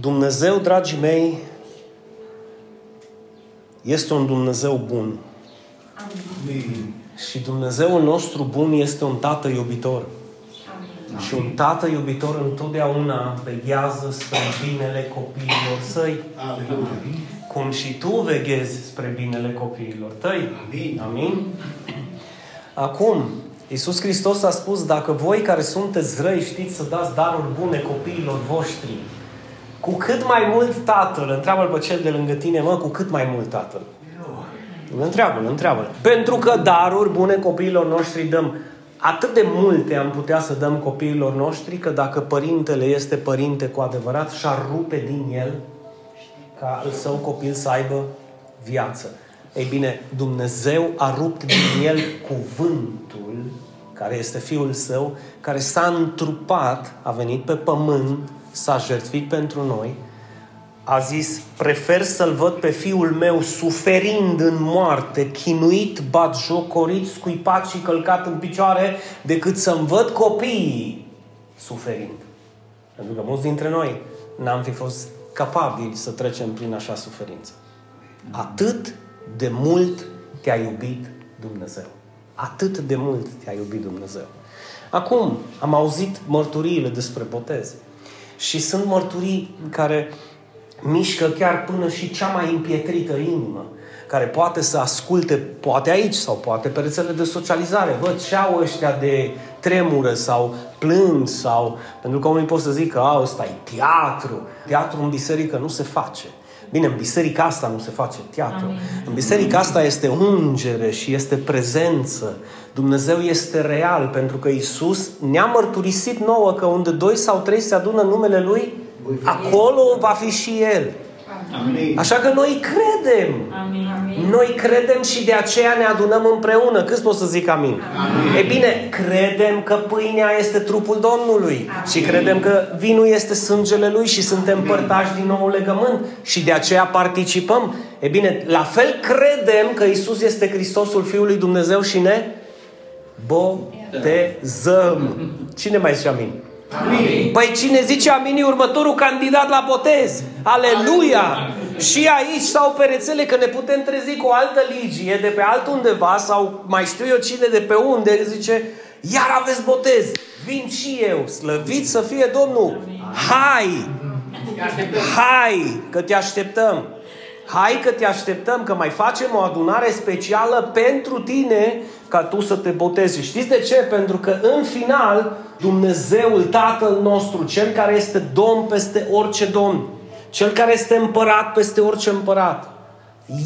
Dumnezeu, dragii mei, este un Dumnezeu bun. Amin. Și Dumnezeul nostru bun este un tată iubitor. Amin. Și un tată iubitor întotdeauna veghează spre binele copiilor săi. Aleluia. Cum și tu veghezi spre binele copiilor tăi. Amin. Amin. Acum, Iisus Hristos a spus, dacă voi care sunteți răi știți să dați daruri bune copiilor voștri, cu cât mai mult Tatăl, întreabă pe cel de lângă tine, mă, cu cât mai mult Tatăl. Îl întreabă, îl întreabă. Pentru că daruri bune copiilor noștri dăm. Atât de multe am putea să dăm copiilor noștri că dacă părintele este părinte cu adevărat și-ar rupe din el ca al său copil să aibă viață. Ei bine, Dumnezeu a rupt din el cuvântul, care este Fiul Său, care s-a întrupat, a venit pe pământ, s-a jertfit pentru noi, a zis, prefer să-L văd pe Fiul meu suferind în moarte, chinuit, batjocorit, scuipat și călcat în picioare, decât să-mi văd copiii suferind. Pentru că mulți dintre noi n-am fi fost capabili să trecem prin așa suferință. Atât de mult te-a iubit Dumnezeu. Atât de mult te-a iubit Dumnezeu. Acum, am auzit mărturiile despre botez. Și sunt mărturii care mișcă chiar până și cea mai împietrită inimă, care poate să asculte, poate aici sau poate pe rețelele de socializare, văd ce au ăștia de tremură sau plâng sau... Pentru că unii pot să zică, a, ăsta e teatru. Teatru în biserică nu se face. Bine, în biserica asta nu se face teatru. Amin. În biserica asta este ungere și este prezență. Dumnezeu este real pentru că Isus ne-a mărturisit nouă că unde doi sau trei se adună numele Lui, acolo va fi și El. Amin. Așa că noi credem. Amin. Noi credem și de aceea ne adunăm împreună. Câți pot să zic amin? Amin. E bine, credem că pâinea este trupul Domnului Amin. și credem că vinul este sângele Lui și suntem părtași din nou legământ și de aceea participăm. E bine, la fel credem că Isus este Hristosul Fiului Dumnezeu și ne botezăm. Cine mai zice amin? Amin. Păi cine zice amin e următorul candidat la botez. Aleluia! Și aici sau pe rețele că ne putem trezi cu o altă ligie de pe altundeva sau mai știu eu cine de pe unde zice iar aveți botez. Vin și eu. Slăvit să fie Domnul. Hai! Hai că te așteptăm. Hai că te așteptăm, că mai facem o adunare specială pentru tine ca tu să te botezi. Știți de ce? Pentru că în final Dumnezeul Tatăl nostru, Cel care este Domn peste orice Domn, Cel care este împărat peste orice împărat,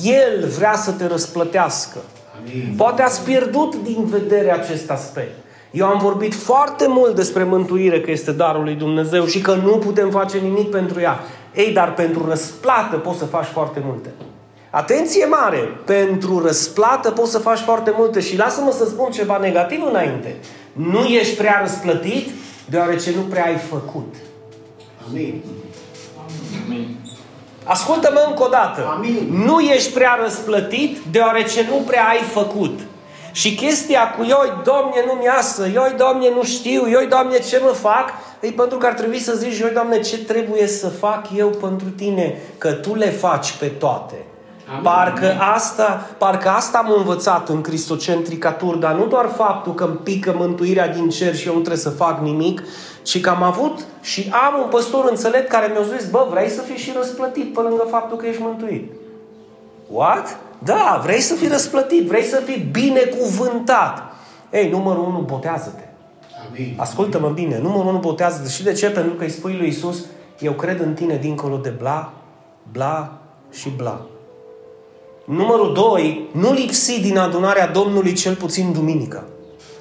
El vrea să te răsplătească. Amin. Poate ați pierdut din vedere acest aspect. Eu am vorbit foarte mult despre mântuire, că este darul lui Dumnezeu și că nu putem face nimic pentru ea. Ei, dar pentru răsplată poți să faci foarte multe. Atenție mare! Pentru răsplată poți să faci foarte multe și lasă-mă să spun ceva negativ înainte. Nu ești prea răsplătit deoarece nu prea ai făcut. Amin. Ascultă-mă încă o dată. Amin. Nu ești prea răsplătit deoarece nu prea ai făcut. Și chestia cu ioi, Doamne, nu-mi iasă, ioi, Doamne, nu știu, ioi, Doamne, ce mă fac? E pentru că ar trebui să zici, ioi, Doamne, ce trebuie să fac eu pentru tine? Că Tu le faci pe toate. Amin. Parcă asta, parcă asta am învățat în cristocentricatur, dar nu doar faptul că îmi pică mântuirea din cer și eu nu trebuie să fac nimic, ci că am avut și am un păstor înțelept care mi-a zis, bă, vrei să fii și răsplătit pe lângă faptul că ești mântuit. What? Da, vrei să fii răsplătit, vrei să fii binecuvântat. Ei, numărul unu, botează-te. Amin. Ascultă-mă bine, numărul unu, botează-te. Și de ce? Pentru că îi spui lui Isus, eu cred în tine dincolo de bla, bla și bla. Numărul doi, nu lipsi din adunarea Domnului cel puțin duminica.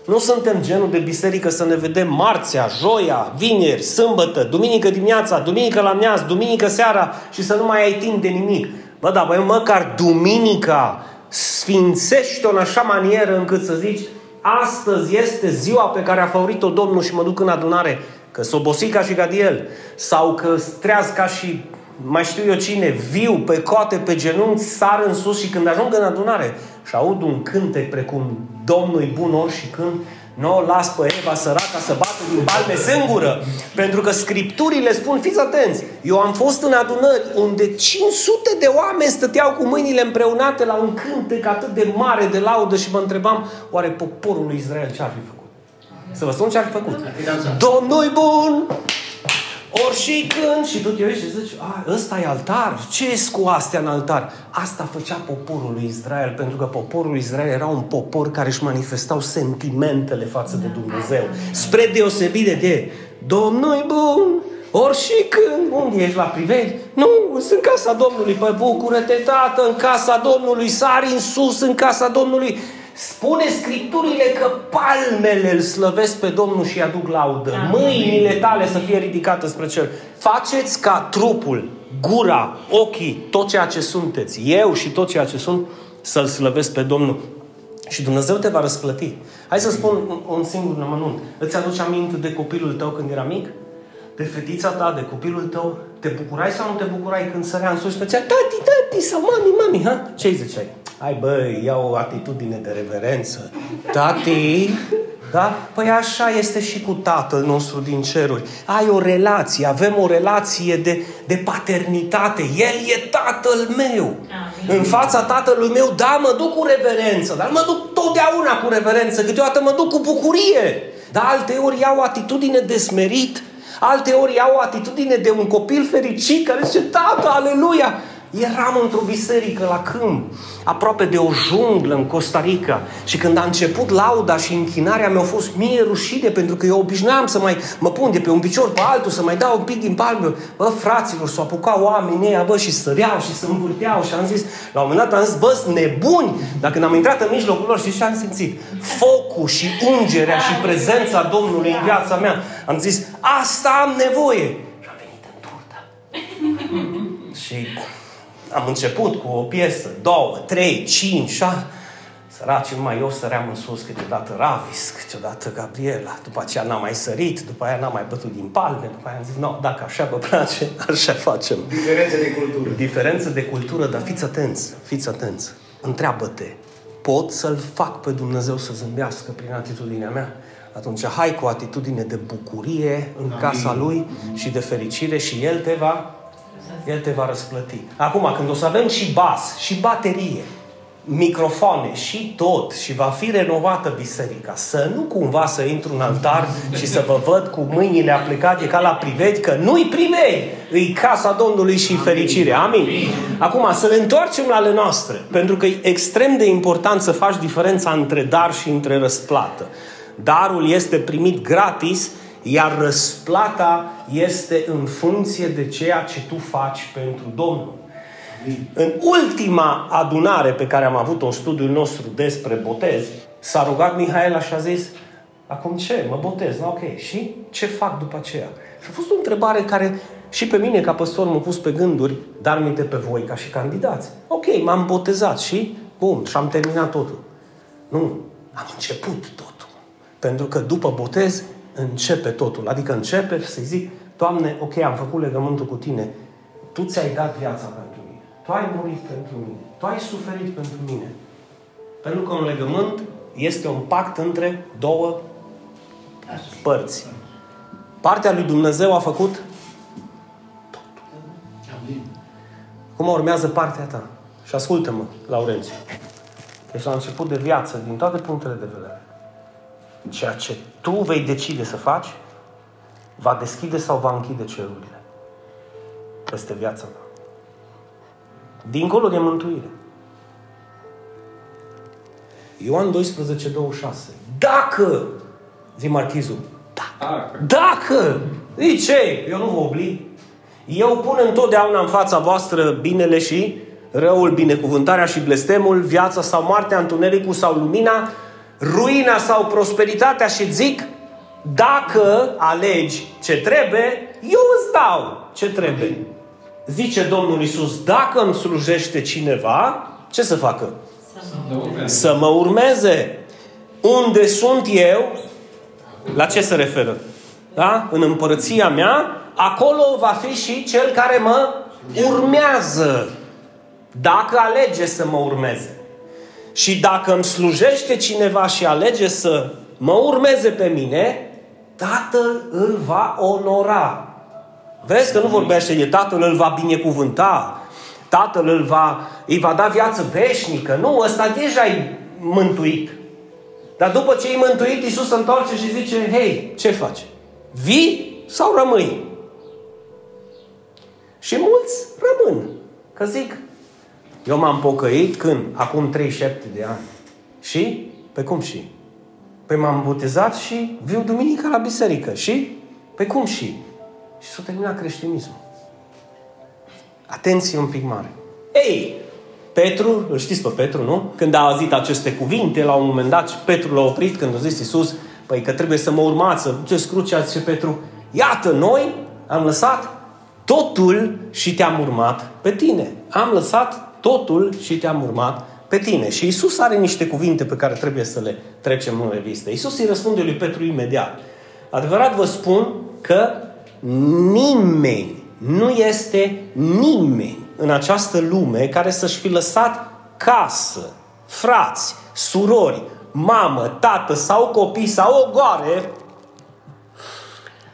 Nu suntem genul de biserică să ne vedem marțea, joia, vineri, sâmbătă, duminică dimineața, duminică la miaz, duminică seara și să nu mai ai timp de nimic. Bă, dar băi, măcar duminica sfințește-o în așa manieră încât să zici astăzi este ziua pe care a favorit-o Domnul și mă duc în adunare, că s obosit ca și Gadiel, sau că streaz ca și mai știu eu cine, viu, pe coate, pe genunchi, sar în sus și când ajung în adunare și aud un cântec precum Domnul e bun ori și când, Nu o las pe Eva săraca să bată din palme singură. Pentru că scripturile spun, fiți atenți, eu am fost în adunări unde 500 de oameni stăteau cu mâinile împreunate la un cântec atât de mare de laudă și mă întrebam, oare poporul lui Israel ce ar fi făcut? Să vă spun ce ar fi făcut. Domnul bun, ori și când, și tu te uiți și zici, a, ăsta e altar, ce e cu astea în altar? Asta făcea poporul lui Israel, pentru că poporul lui Israel era un popor care își manifestau sentimentele față de Dumnezeu. Spre deosebire de Domnul bun, ori și când, unde ești la priveli? Nu, sunt în casa Domnului, păi bucură-te, tată, în casa Domnului, sari în sus, în casa Domnului. Spune Scripturile că palmele îl slăvesc pe Domnul și aduc laudă. Mâinile tale să fie ridicate spre cer. Faceți ca trupul, gura, ochii, tot ceea ce sunteți, eu și tot ceea ce sunt, să-L slăvesc pe Domnul. Și Dumnezeu te va răsplăti. Hai să spun un, un singur amănunt. Îți aduce aminte de copilul tău când era mic? De fetița ta, de copilul tău? Te bucurai sau nu te bucurai când sărea în sus și făcea tati, tati sau mami, mami, ha? Ce-i ziceai? Hai băi, ia o atitudine de reverență. Tati, da? Păi așa este și cu Tatăl nostru din ceruri. Ai o relație, avem o relație de, de paternitate. El e Tatăl meu. Amin. În fața Tatălui meu, da, mă duc cu reverență, dar mă duc totdeauna cu reverență, câteodată mă duc cu bucurie. Dar alte ori iau o atitudine de smerit, alte ori iau o atitudine de un copil fericit care zice, Tată, aleluia! Eram într-o biserică la câmp, aproape de o junglă în Costa Rica și când a început lauda și închinarea mi-a fost mie rușine pentru că eu obișnuiam să mai mă pun de pe un picior pe altul, să mai dau un pic din palme. Bă, fraților, s-au apucat oamenii ăia, bă, și săreau și se învârteau și am zis, la un moment dat am zis, bă, nebuni! Dacă n-am intrat în mijlocul lor și ce am simțit? Focul și ungerea și prezența Domnului în viața mea. Am zis, asta am nevoie! Și am venit în turtă. și am început cu o piesă, două, trei, cinci, șase. Săracii numai eu săream în sus, câteodată Ravis, câteodată Gabriela, după aceea n-am mai sărit, după aia n-am mai bătut din palme, după aia am zis, no, dacă așa vă place, așa facem. Diferențe de cultură. Diferență de cultură, dar fiți atenți, fiți atenți. Întreabă-te, pot să-L fac pe Dumnezeu să zâmbească prin atitudinea mea? Atunci hai cu o atitudine de bucurie în Amin. casa Lui și de fericire și El te va el te va răsplăti. Acum, când o să avem și bas, și baterie, microfoane și tot și va fi renovată biserica. Să nu cumva să intru în altar și să vă văd cu mâinile aplicate ca la privedi, că nu-i privedi, îi casa Domnului și fericire. Amin? Acum, să ne întoarcem la ale noastre, pentru că e extrem de important să faci diferența între dar și între răsplată. Darul este primit gratis, iar răsplata este în funcție de ceea ce tu faci pentru Domnul. În ultima adunare pe care am avut-o în studiul nostru despre botez, s-a rugat Mihaela și a zis, acum ce? Mă botez, ok. Și ce fac după aceea? Și a fost o întrebare care și pe mine ca păstor m-a pus pe gânduri, dar minte pe voi ca și candidați. Ok, m-am botezat și, bun, și am terminat totul. Nu, am început totul. Pentru că după botez începe totul. Adică începe să-i zic, Doamne, ok, am făcut legământul cu Tine. Tu ți-ai dat viața pentru mine. Tu ai murit pentru mine. Tu ai suferit pentru mine. Pentru că un legământ este un pact între două părți. Partea lui Dumnezeu a făcut totul. Cum urmează partea ta? Și ascultă-mă, Laurențiu. Deci la început de viață, din toate punctele de vedere, ceea ce tu vei decide să faci, va deschide sau va închide cerurile peste viața ta. Dincolo de mântuire. Ioan 12, 26. Dacă, zi Marchizul, dacă, dacă, e ce? Eu nu vă oblig. Eu pun întotdeauna în fața voastră binele și răul, binecuvântarea și blestemul, viața sau moartea, întunericul sau lumina, ruina sau prosperitatea și zic, dacă alegi ce trebuie, eu îți dau ce trebuie. Zice Domnul Isus, dacă îmi slujește cineva, ce să facă? Să mă, să mă urmeze. Unde sunt eu, la ce se referă? Da? În împărăția mea, acolo va fi și cel care mă urmează. Dacă alege să mă urmeze. Și dacă îmi slujește cineva și alege să mă urmeze pe mine, Tatăl îl va onora. Vezi că nu vorbește de Tatăl îl va binecuvânta, Tatăl îl va, îi va da viață veșnică. Nu, ăsta deja e mântuit. Dar după ce e mântuit, Iisus se întoarce și zice, hei, ce faci? Vii sau rămâi? Și mulți rămân. Că zic, eu m-am pocăit când? Acum 37 de ani. Și? Pe cum și? Păi m-am botezat și viu duminica la biserică. Și? Pe cum și? Și s-a terminat creștinismul. Atenție un pic mare. Ei, Petru, îl știți pe Petru, nu? Când a auzit aceste cuvinte, la un moment dat, Petru l-a oprit când a zis Iisus, păi că trebuie să mă urmați, să ce scrucea, zice Petru, iată, noi am lăsat totul și te-am urmat pe tine. Am lăsat totul și te-am urmat pe tine. Și Isus are niște cuvinte pe care trebuie să le trecem în revistă. Isus îi răspunde lui Petru imediat. Adevărat vă spun că nimeni, nu este nimeni în această lume care să-și fi lăsat casă, frați, surori, mamă, tată sau copii sau ogoare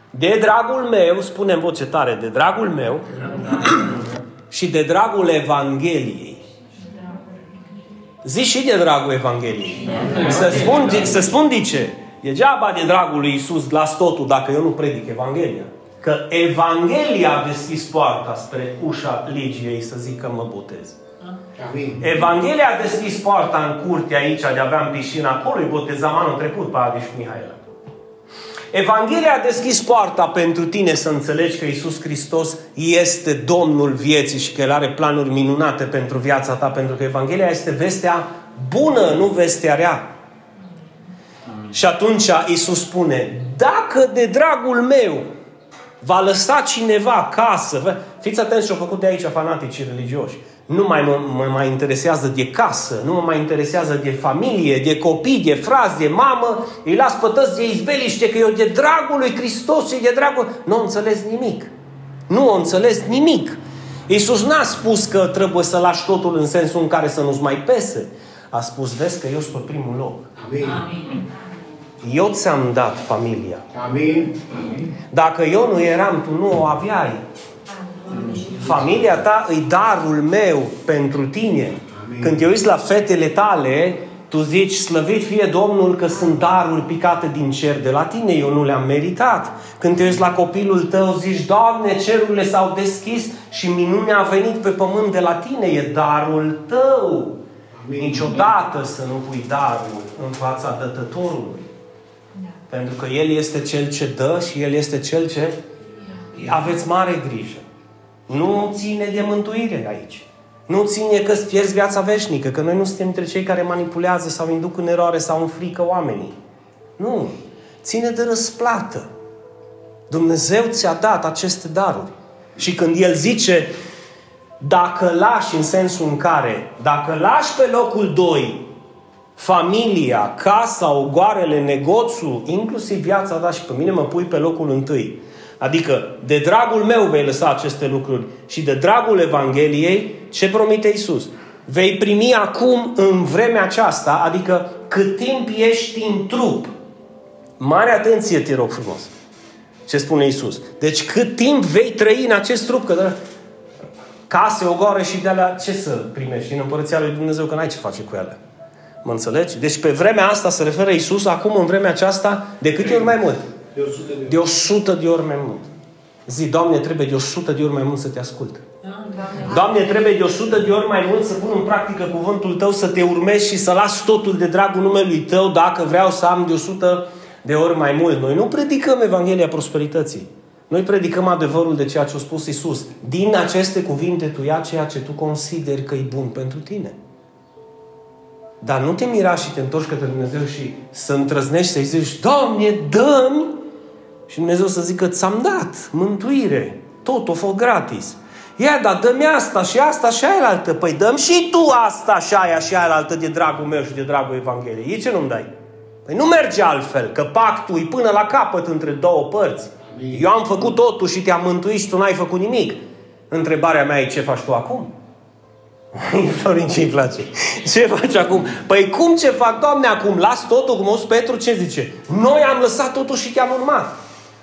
de dragul meu, spunem voce tare, de dragul meu și de dragul Evangheliei. Zici și de dragul Evangheliei. Să spun, să spun de ce. Degeaba de dragul lui Iisus las totul dacă eu nu predic Evanghelia. Că Evanghelia a deschis poarta spre ușa Ligiei să zică mă botez. Amin. Evanghelia a deschis poarta în curte aici, de aveam piscina acolo, îi botezam anul trecut pe Adi și Mihaela. Evanghelia a deschis poarta pentru tine să înțelegi că Isus Hristos este Domnul vieții și că El are planuri minunate pentru viața ta, pentru că Evanghelia este vestea bună, nu vestea rea. Și atunci Isus spune, dacă de dragul meu va lăsa cineva casă, fiți atenți ce au făcut de aici fanaticii religioși, nu mai mă, mă mai interesează de casă, nu mă mai interesează de familie, de copii, de frazi, de mamă, îi las pe toți de izbeliște că eu de dragul lui Hristos și de dragul... Nu înțeles nimic. Nu o înțeles nimic. Iisus n-a spus că trebuie să lași totul în sensul în care să nu-ți mai pese. A spus, vezi că eu sunt pe primul loc. Amin. Eu ți-am dat familia. Amin. Dacă eu nu eram, tu nu o aveai. Familia ta îi darul meu pentru tine. Amin. Când te uiți la fetele tale, tu zici, slăvit fie Domnul că sunt daruri picate din cer de la tine, eu nu le-am meritat. Când te uiți la copilul tău, zici, Doamne, cerurile s-au deschis și minunea a venit pe pământ de la tine, e darul tău. Amin. Niciodată să nu pui darul în fața dătătorului. Da. Pentru că El este Cel ce dă și El este Cel ce... Aveți mare grijă. Nu ține de mântuire aici. Nu ține că îți pierzi viața veșnică, că noi nu suntem între cei care manipulează sau induc în eroare sau în frică oamenii. Nu. Ține de răsplată. Dumnezeu ți-a dat aceste daruri. Și când El zice, dacă lași în sensul în care, dacă lași pe locul 2 familia, casa, ogoarele, negoțul, inclusiv viața ta și pe mine mă pui pe locul întâi. Adică, de dragul meu vei lăsa aceste lucruri și de dragul Evangheliei, ce promite Isus? Vei primi acum, în vremea aceasta, adică cât timp ești în trup. Mare atenție, te rog frumos. Ce spune Isus? Deci cât timp vei trăi în acest trup, că de case, ogoare și de alea, ce să primești în Împărăția Lui Dumnezeu, că n-ai ce face cu ele. Mă înțelegi? Deci pe vremea asta se referă Isus, acum în vremea aceasta, de câte ori mai mult? De 100 de, de 100 de ori mai mult. Zi, Doamne, trebuie de 100 de ori mai mult să te ascult. Doamne, trebuie de 100 de ori mai mult să pun în practică cuvântul Tău, să te urmezi și să las totul de dragul numelui Tău, dacă vreau să am de 100 de ori mai mult. Noi nu predicăm Evanghelia prosperității. Noi predicăm adevărul de ceea ce a spus Isus. Din aceste cuvinte tu ia ceea ce tu consideri că e bun pentru tine. Dar nu te mira și te întorci către Dumnezeu și să întrăznești să-i zici, Doamne, dă și Dumnezeu să zică, ți-am dat mântuire, tot o fost gratis. Ia, dar dă-mi asta și asta și aia altă. Păi dăm și tu asta și aia și aia altă de dragul meu și de dragul Evangheliei. E ce nu-mi dai? Păi nu merge altfel, că pactul e până la capăt între două părți. Eu am făcut totul și te-am mântuit și tu n-ai făcut nimic. Întrebarea mea e ce faci tu acum? Florin ce-i place? Ce faci acum? Păi cum ce fac, Doamne, acum? Las totul, cum o Petru ce zice? Noi am lăsat totul și te-am urmat.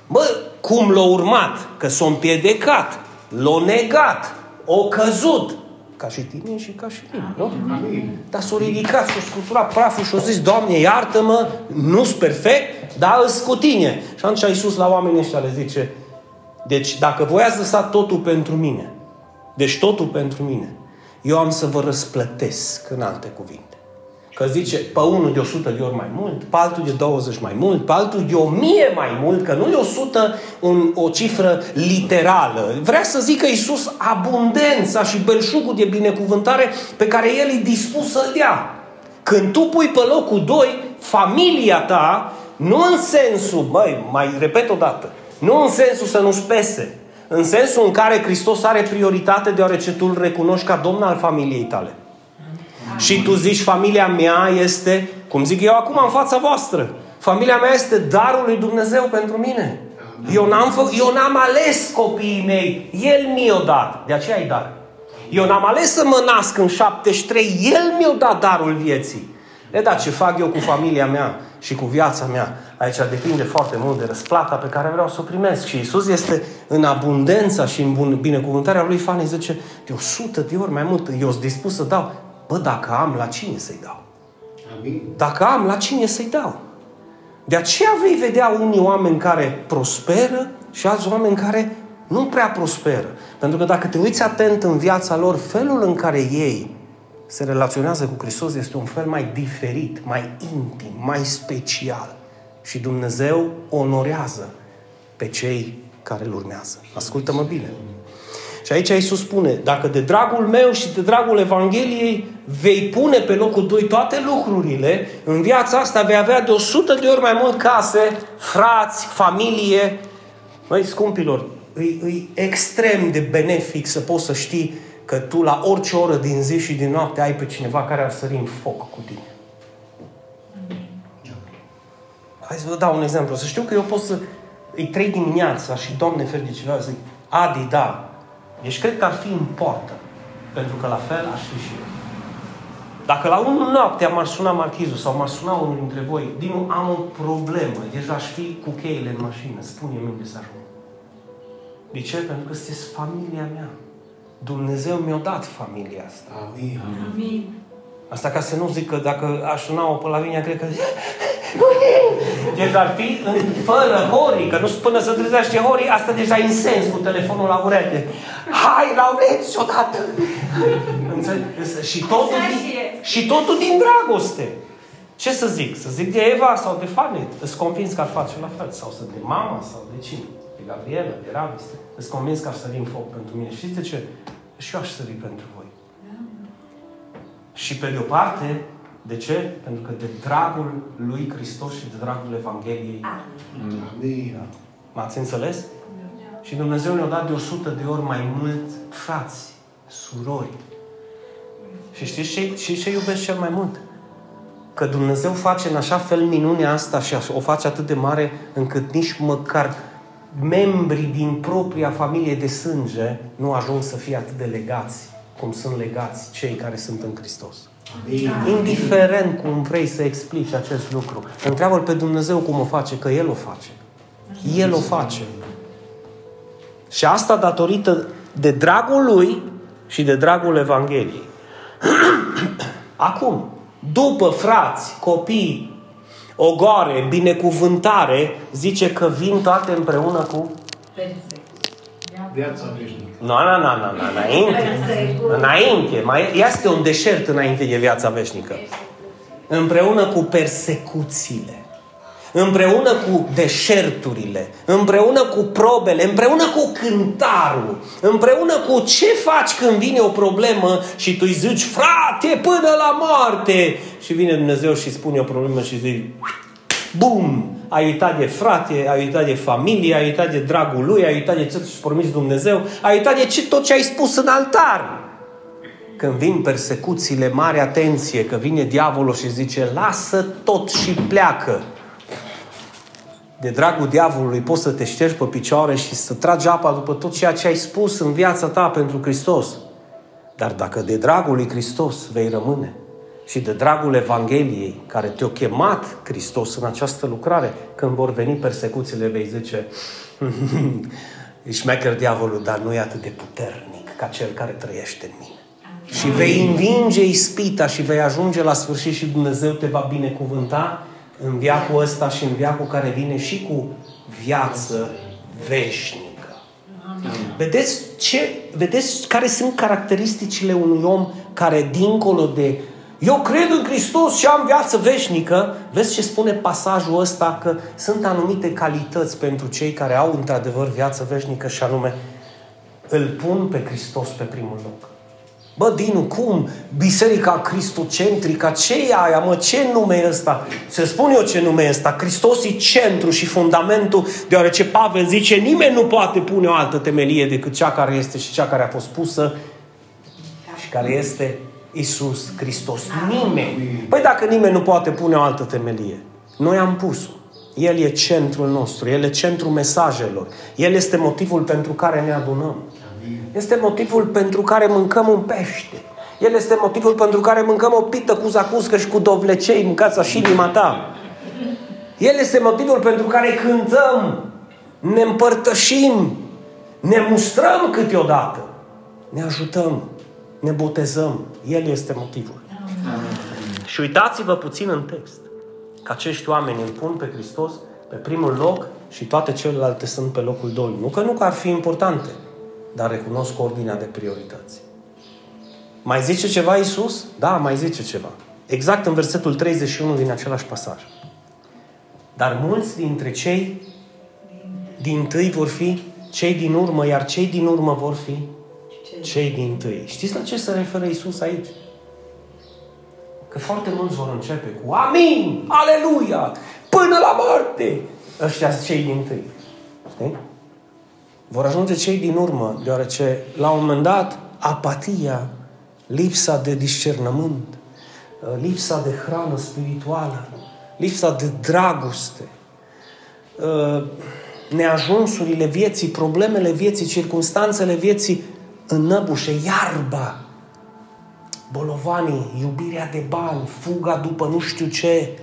Bă, cum l-a urmat? Că s-a împiedicat, l-a negat, o căzut. Ca și tine și ca și tine, nu? Amin. Dar s-a ridicat, s-a scuturat praful și a zis, Doamne, iartă-mă, nu sunt perfect, dar îs cu tine. Și atunci Iisus la oamenii ăștia le zice, deci dacă voi ați lăsat totul pentru mine, deci totul pentru mine, eu am să vă răsplătesc în alte cuvinte. Că zice, pe unul de 100 de ori mai mult, pe altul de 20 mai mult, pe altul de 1000 mai mult, că nu e 100 un, o cifră literală. Vrea să zică Iisus abundența și belșugul de binecuvântare pe care El e dispus să-l dea. Când tu pui pe locul 2 familia ta, nu în sensul, băi, mai repet o dată, nu în sensul să nu-ți pese, în sensul în care Hristos are prioritate deoarece tu îl recunoști ca Domn al familiei tale. Și tu zici, familia mea este, cum zic eu acum în fața voastră, familia mea este darul lui Dumnezeu pentru mine. Eu n-am, fă, eu n-am ales copiii mei, El mi-a dat. De aceea e dar. Eu n-am ales să mă nasc în 73, El mi-a dat darul vieții. E da, ce fac eu cu familia mea și cu viața mea, aici depinde foarte mult de răsplata pe care vreau să o primesc. Și Isus este în abundența și în binecuvântarea lui Fani zice, de 100 de ori mai mult, eu sunt dispus să dau. Bă, dacă am, la cine să-i dau? Amin. Dacă am, la cine să-i dau? De aceea vei vedea unii oameni care prosperă și alți oameni care nu prea prosperă. Pentru că dacă te uiți atent în viața lor, felul în care ei se relaționează cu Hristos este un fel mai diferit, mai intim, mai special. Și Dumnezeu onorează pe cei care îl urmează. Ascultă-mă bine. Și aici Iisus spune, dacă de dragul meu și de dragul Evangheliei vei pune pe locul 2 toate lucrurile, în viața asta vei avea de 100 de ori mai mult case, frați, familie. Măi, scumpilor, e, e extrem de benefic să poți să știi că tu la orice oră din zi și din noapte ai pe cineva care ar sări în foc cu tine. Hai să vă dau un exemplu. Să știu că eu pot să îi trei dimineața și, Doamne, fer de ceva, zic, Adi, da, deci cred că ar fi în poartă. Pentru că la fel aș fi și eu. Dacă la unul noapte m-ar suna marchizul sau m-ar suna unul dintre voi, din nou am o problemă, deci aș fi cu cheile în mașină, spune-mi unde să ajung. De ce? Pentru că sunteți familia mea. Dumnezeu mi-a dat familia asta. Amin. Amin. Asta ca să nu zic că dacă aș suna-o pe la mine, cred că... Deci ar fi în, fără horii, că nu până să trezește horii, asta deja e sens cu telefonul la ureche. Hai, Laurențiu, odată! Înțeleg? și, totul din, și totul din dragoste. Ce să zic? Să zic de Eva sau de Fane? Îți convins că ar face la fel. Sau să de mama sau de cine? De Gabriela, de Ravis. Îți convins că ar sări în foc pentru mine. Știți de ce? Și eu aș sări pentru voi. Și pe de o parte, de ce? Pentru că de dragul lui Hristos și de dragul Evangheliei. Amin. M-ați înțeles? Și Dumnezeu ne-a dat de 100 de ori mai mult frați, surori. Și știți ce, și ce iubesc cel mai mult? Că Dumnezeu face în așa fel minunea asta și o face atât de mare încât nici măcar membrii din propria familie de sânge nu ajung să fie atât de legați cum sunt legați cei care sunt în Hristos. Amin. Indiferent cum vrei să explici acest lucru, întreabă-L pe Dumnezeu cum o face, că El o face. El o face. Și asta datorită de dragul Lui și de dragul Evangheliei. Acum, după frați, copii, ogoare, binecuvântare, zice că vin toate împreună cu... Viața veșnică. Nu, nu, nu, nu, nu, înainte. Înainte. Mai este un deșert înainte de viața veșnică. Împreună cu persecuțiile. Împreună cu deșerturile, împreună cu probele, împreună cu cântarul, împreună cu ce faci când vine o problemă și tu îi zici, frate, până la moarte. Și vine Dumnezeu și spune o problemă și zici, bum, ai uitat de frate, ai uitat de familie, ai uitat de dragul lui, ai uitat de ce ți-a promis Dumnezeu, ai uitat de ce, tot ce ai spus în altar. Când vin persecuțiile, mare atenție, că vine diavolul și zice, lasă tot și pleacă. De dragul diavolului poți să te ștergi pe picioare și să tragi apa după tot ceea ce ai spus în viața ta pentru Hristos. Dar dacă de dragul lui Hristos vei rămâne și de dragul Evangheliei care te-a chemat Hristos în această lucrare, când vor veni persecuțiile, vei zice, șmecher diavolul, dar nu e atât de puternic ca cel care trăiește în mine. Și vei învinge ispita și vei ajunge la sfârșit și Dumnezeu te va binecuvânta în viacul ăsta și în viacul care vine și cu viață veșnică. Vedeți, ce, vedeți care sunt caracteristicile unui om care dincolo de eu cred în Hristos și am viață veșnică. Vezi ce spune pasajul ăsta? Că sunt anumite calități pentru cei care au într-adevăr viață veșnică și anume îl pun pe Hristos pe primul loc. Bă, Dinu, cum? Biserica cristocentrică, ce e aia, mă? Ce nume e ăsta? Să spun eu ce nume e ăsta. Hristos e centru și fundamentul, deoarece Pavel zice, nimeni nu poate pune o altă temelie decât cea care este și cea care a fost pusă și care este Isus Hristos. Nimeni. Păi dacă nimeni nu poate pune o altă temelie, noi am pus-o. El e centrul nostru, El e centrul mesajelor. El este motivul pentru care ne adunăm. Este motivul pentru care mâncăm un pește. El este motivul pentru care mâncăm o pită cu zacuscă și cu dovlecei, mâncați și inima ta. El este motivul pentru care cântăm, ne împărtășim, ne mustrăm câteodată, ne ajutăm, ne botezăm. El este motivul. Și uitați-vă puțin în text că acești oameni îl pun pe Hristos pe primul loc și toate celelalte sunt pe locul 2. Nu că nu că ar fi importante, dar recunosc ordinea de priorități. Mai zice ceva Isus? Da, mai zice ceva. Exact în versetul 31 din același pasaj. Dar mulți dintre cei din tâi vor fi cei din urmă, iar cei din urmă vor fi cei din tâi. Știți la ce se referă Isus aici? Că foarte mulți vor începe cu Amin, Aleluia, până la moarte. Ăștia sunt cei din tâi. Știi? Vor ajunge cei din urmă, deoarece la un moment dat apatia, lipsa de discernământ, lipsa de hrană spirituală, lipsa de dragoste, neajunsurile vieții, problemele vieții, circunstanțele vieții înnăbușe, iarba, bolovanii, iubirea de bani, fuga după nu știu ce,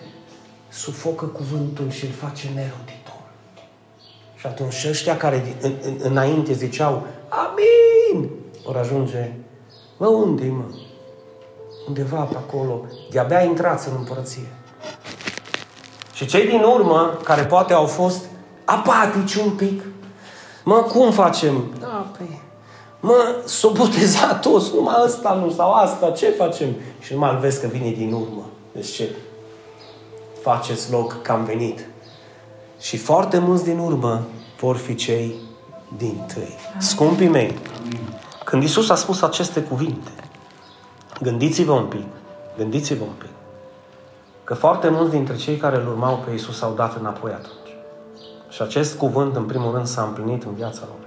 sufocă cuvântul și îl face neroditor. Și atunci ăștia care în, în, înainte ziceau Amin! Ori ajunge, mă, unde mă? Undeva pe acolo, de-abia intrați în împărăție. Și cei din urmă, care poate au fost apatici un pic, mă, cum facem? Da, păi, mă, s-o boteza toți, numai ăsta nu, sau asta, ce facem? Și numai îl vezi că vine din urmă. Deci ce? Faceți loc că am venit. Și foarte mulți din urmă vor fi cei din tâi. Scumpii mei, când Isus a spus aceste cuvinte, gândiți-vă un pic, gândiți-vă un pic, că foarte mulți dintre cei care îl urmau pe Isus au dat înapoi atunci. Și acest cuvânt, în primul rând, s-a împlinit în viața lor.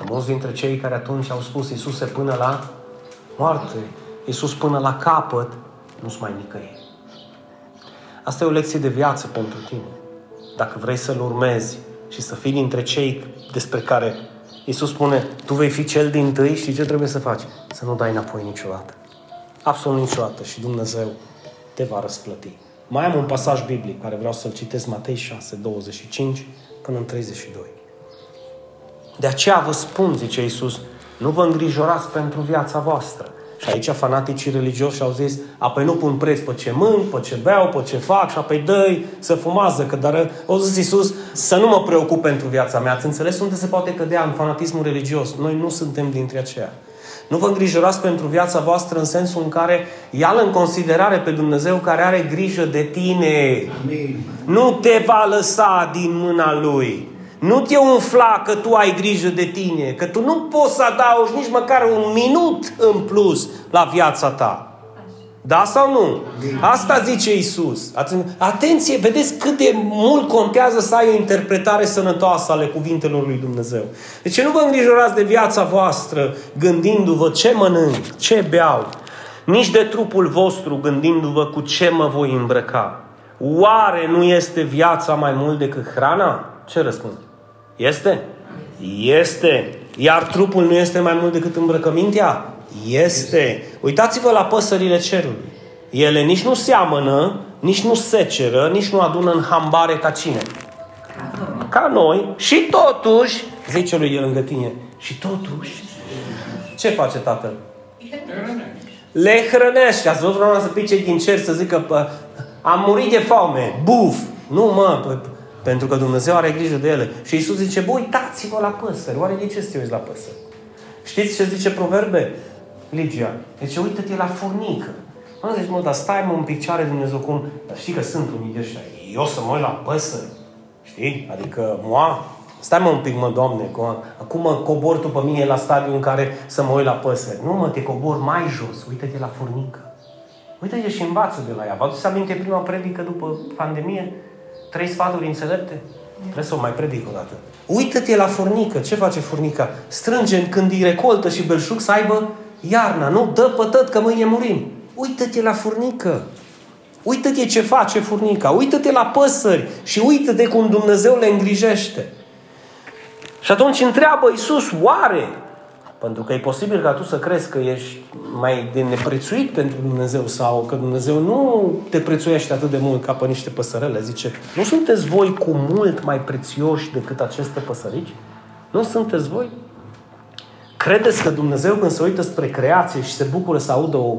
Că mulți dintre cei care atunci au spus Iisuse până la moarte, Iisus până la capăt, nu sunt mai nicăieri. Asta e o lecție de viață pentru tine. Dacă vrei să-L urmezi și să fii dintre cei despre care Iisus spune, tu vei fi cel din tâi, și ce trebuie să faci? Să nu dai înapoi niciodată. Absolut niciodată. Și Dumnezeu te va răsplăti. Mai am un pasaj biblic care vreau să-l citesc, Matei 6, 25 până în 32. De aceea vă spun, zice Iisus, nu vă îngrijorați pentru viața voastră. Și aici fanaticii religioși au zis, apoi nu pun preț pe ce mânc, pe ce beau, pe ce fac și apoi dă să fumază. Că dar o zis Iisus să nu mă preocup pentru viața mea. Ați înțeles unde se poate cădea în fanatismul religios? Noi nu suntem dintre aceia. Nu vă îngrijorați pentru viața voastră în sensul în care ia în considerare pe Dumnezeu care are grijă de tine. Amin. Nu te va lăsa din mâna Lui. Nu te umfla că tu ai grijă de tine, că tu nu poți să adaugi nici măcar un minut în plus la viața ta. Da sau nu? Asta zice Isus. Atenție, vedeți cât de mult contează să ai o interpretare sănătoasă ale cuvintelor lui Dumnezeu. Deci nu vă îngrijorați de viața voastră gândindu-vă ce mănânc, ce beau, nici de trupul vostru gândindu-vă cu ce mă voi îmbrăca. Oare nu este viața mai mult decât hrana? Ce răspund? Este? Este. Iar trupul nu este mai mult decât îmbrăcămintea? Este. Uitați-vă la păsările cerului. Ele nici nu seamănă, nici nu seceră, nici nu adună în hambare ca cine? Ca noi. Și totuși, zice lui el lângă tine, și totuși, ce face tatăl? Le hrănește. Ați văzut vreodată să pice din cer să zică, pă, am murit de foame, buf. Nu, mă, pă, pentru că Dumnezeu are grijă de ele. Și Isus zice, bă, uitați-vă la păsări. Oare de ce să te uiți la păsări? Știți ce zice proverbe? Ligia. Deci uită-te la furnică. Mă zici, mă, dar stai mă un pic ce are Dumnezeu cum... Dar știi că sunt unii de ăștia. Eu să mă uit la păsări. Știi? Adică, moa, Stai mă un pic, mă, Doamne, acum mă cobor tu pe mine la stadiul în care să mă uit la păsări. Nu, mă, te cobor mai jos. Uită-te la furnică. Uită-te și învață de la ea. Vă aduceți aminte prima predică după pandemie? Trei sfaturi înțelepte? Trebuie să o mai predic o dată. Uită-te la furnică. Ce face furnica? Strânge când îi recoltă și belșug să aibă iarna. Nu dă pătăt că mâine murim. Uită-te la furnică. Uită-te ce face furnica. Uită-te la păsări și uită-te cum Dumnezeu le îngrijește. Și atunci întreabă Iisus, oare? Pentru că e posibil ca tu să crezi că ești mai de neprețuit pentru Dumnezeu sau că Dumnezeu nu te prețuiește atât de mult ca pe niște păsărele. Zice, nu sunteți voi cu mult mai prețioși decât aceste păsărici? Nu sunteți voi? Credeți că Dumnezeu când se uită spre creație și se bucură să audă o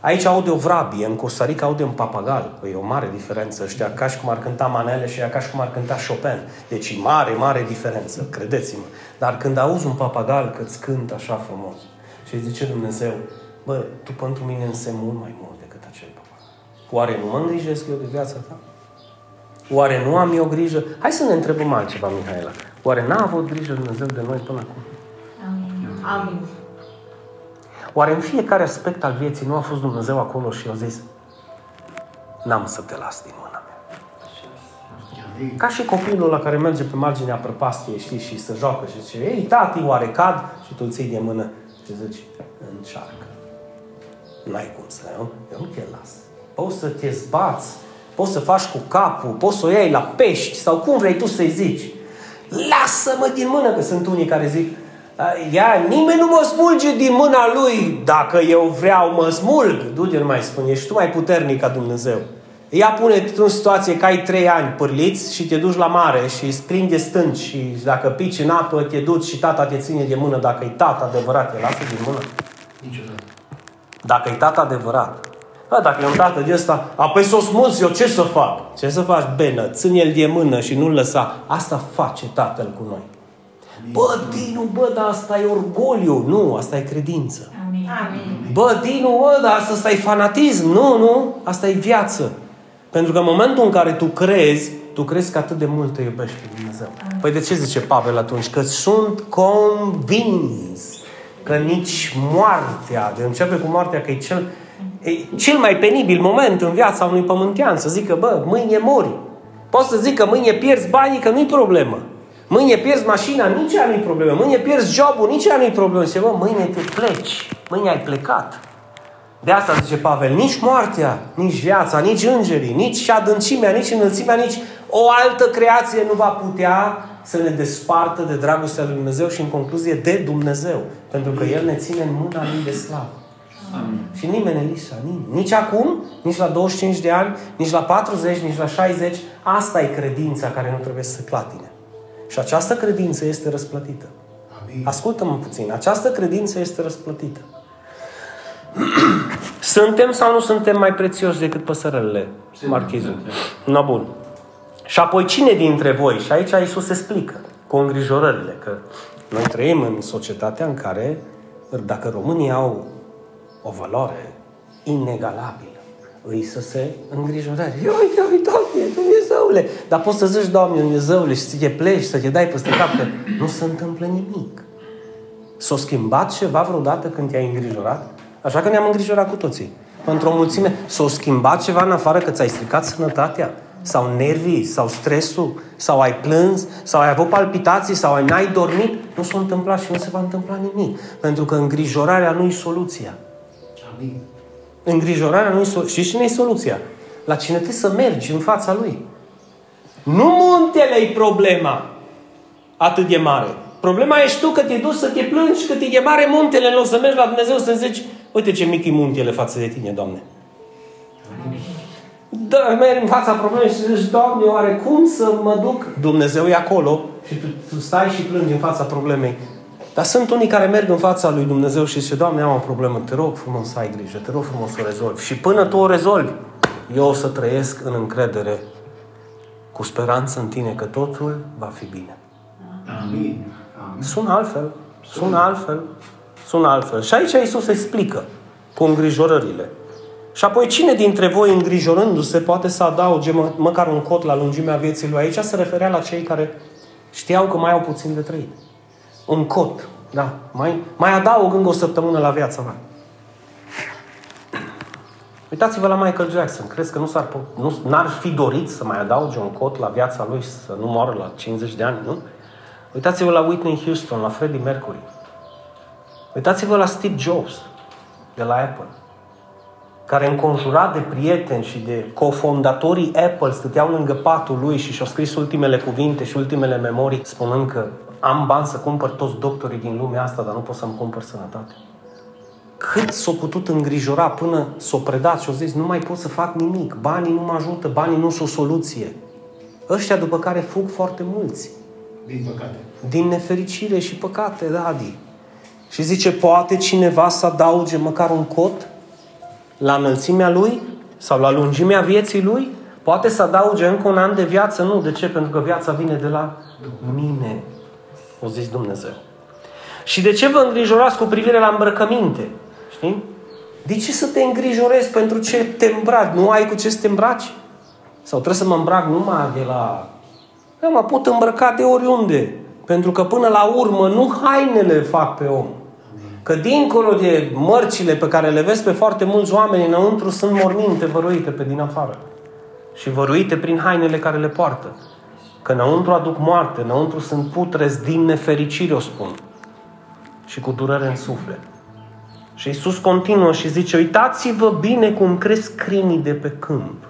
Aici aude o vrabie, în Costa Rica aude un papagal. Păi e o mare diferență. Ăștia ca și cum ar cânta Manele și ea ca și cum ar cânta Chopin. Deci e mare, mare diferență, credeți-mă. Dar când auzi un papagal că îți cântă așa frumos și îi zice Dumnezeu, bă, tu pentru mine însemni mult mai mult decât acel papagal. Oare nu mă îngrijesc eu de viața ta? Oare nu am eu grijă? Hai să ne întrebăm altceva, Mihaela. Oare n-a avut grijă Dumnezeu de noi până acum? Amin. Amin. Oare în fiecare aspect al vieții nu a fost Dumnezeu acolo și a zis n-am să te las din mâna mea. Ca și copilul la care merge pe marginea prăpastiei, știi, și se joacă și zice, ei, tati, oare cad? Și tu îl ții de mână și zici, încearcă. N-ai cum să, nu? Eu nu te las. Poți să te zbați, poți să faci cu capul, poți să o iei la pești sau cum vrei tu să-i zici. Lasă-mă din mână, că sunt unii care zic, Ia, nimeni nu mă smulge din mâna lui. Dacă eu vreau, mă smulg. Du-te, nu mai spune, ești tu mai puternic ca Dumnezeu. Ia pune în situație că ai trei ani pârliți și te duci la mare și îți prinde stânci și dacă pici în apă, te duci și tata te ține de mână. Dacă e tata adevărat, te lasă din mână? Niciodată. Dacă e tata adevărat. Bă, dacă e un tată de ăsta, apoi să o smulți eu, ce să fac? Ce să faci, Benă? Ține el de mână și nu-l lăsa. Asta face tatăl cu noi. Bă, Dinu, bă, dar asta e orgoliu. Nu, asta e credință. Amin. Amin. Bă, Dinu, bă, dar asta e fanatism. Nu, nu, asta e viață. Pentru că în momentul în care tu crezi, tu crezi că atât de mult te iubești pe Dumnezeu. Păi de ce zice Pavel atunci? Că sunt convins că nici moartea, de începe cu moartea că e cel, e cel mai penibil moment în viața unui pământean, să zică, bă, mâine mori. Poți să zic că mâine pierzi banii, că nu-i problemă. Mâine pierzi mașina, nici ea nu-i problemă. Mâine pierzi jobul, nici ea nu-i problemă. Și bă, mâine te pleci. Mâine ai plecat. De asta zice Pavel, nici moartea, nici viața, nici îngerii, nici adâncimea, nici înălțimea, nici o altă creație nu va putea să ne despartă de dragostea lui Dumnezeu și în concluzie de Dumnezeu. Pentru că El ne ține în mâna Lui de slavă. Amin. Și nimeni, Elisa, nimeni. Nici acum, nici la 25 de ani, nici la 40, nici la 60. Asta e credința care nu trebuie să clatine. Și această credință este răsplătită. Amin. Ascultă-mă puțin. Această credință este răsplătită. suntem sau nu suntem mai prețioși decât păsărelele, marchizul? No, bun. Și apoi cine dintre voi? Și aici Iisus explică cu îngrijorările că noi trăim în societatea în care dacă românii au o valoare inegalabilă, îi să se îngrijorare. Ia uite, uite, Doamne, Dumnezeule! Dar poți să zici, Doamne, Dumnezeule, și să te pleci, să te dai peste cap, că nu se întâmplă nimic. S-a schimbat ceva vreodată când te-ai îngrijorat? Așa că ne-am îngrijorat cu toții. Într-o mulțime, s-a schimbat ceva în afară că ți-ai stricat sănătatea? Sau nervii, sau stresul, sau ai plâns, sau ai avut palpitații, sau ai n-ai dormit? Nu s-a întâmplat și nu se va întâmpla nimic. Pentru că îngrijorarea nu e soluția. Amin. Îngrijorarea nu-i soluția. Și cine e soluția? La cine trebuie să mergi în fața lui. Nu muntele e problema atât de mare. Problema ești tu că te duci să te plângi, că te e mare muntele în loc să mergi la Dumnezeu să zici, uite ce mic e muntele față de tine, Doamne. Da, mergi în fața problemei și zici, Doamne, oare cum să mă duc? Dumnezeu e acolo și tu, tu stai și plângi în fața problemei. Dar sunt unii care merg în fața lui Dumnezeu și zice, Doamne, am o problemă, te rog frumos să ai grijă, te rog frumos să o rezolvi. Și până tu o rezolvi, eu o să trăiesc în încredere, cu speranță în tine că totul va fi bine. Amin. Amin. Sună altfel, sună altfel, sună altfel. Și aici Iisus explică cu îngrijorările. Și apoi cine dintre voi îngrijorându-se poate să adauge mă, măcar un cot la lungimea vieții lui? Aici se referea la cei care știau că mai au puțin de trăit. Un cot, da. Mai, mai adaug încă o săptămână la viața mea. Uitați-vă la Michael Jackson. Crezi că nu s-ar, nu, n-ar fi dorit să mai adauge un cot la viața lui să nu moară la 50 de ani, nu? Uitați-vă la Whitney Houston, la Freddie Mercury. Uitați-vă la Steve Jobs de la Apple, care înconjurat de prieteni și de cofondatorii Apple stăteau lângă patul lui și și-au scris ultimele cuvinte și ultimele memorii, spunând că am bani să cumpăr toți doctorii din lumea asta, dar nu pot să-mi cumpăr sănătate. Cât s-au putut îngrijora până s-au predat și au zis, nu mai pot să fac nimic, banii nu mă ajută, banii nu sunt o soluție. Ăștia după care fug foarte mulți. Din păcate. Din nefericire și păcate, da, Adi. Și zice, poate cineva să adauge măcar un cot la înălțimea lui sau la lungimea vieții lui? Poate să adauge încă un an de viață? Nu. De ce? Pentru că viața vine de la mine. O zis Dumnezeu. Și de ce vă îngrijorați cu privire la îmbrăcăminte? Știi? De ce să te îngrijorezi pentru ce te îmbraci? Nu ai cu ce să te îmbraci? Sau trebuie să mă îmbrac numai de la... Eu mă pot îmbrăca de oriunde. Pentru că până la urmă nu hainele fac pe om. Că dincolo de mărcile pe care le vezi pe foarte mulți oameni înăuntru sunt morminte văruite pe din afară. Și văruite prin hainele care le poartă. Că înăuntru aduc moarte, înăuntru sunt putrezi din nefericire, o spun. Și cu durere în suflet. Și Iisus continuă și zice, uitați-vă bine cum cresc crinii de pe câmp.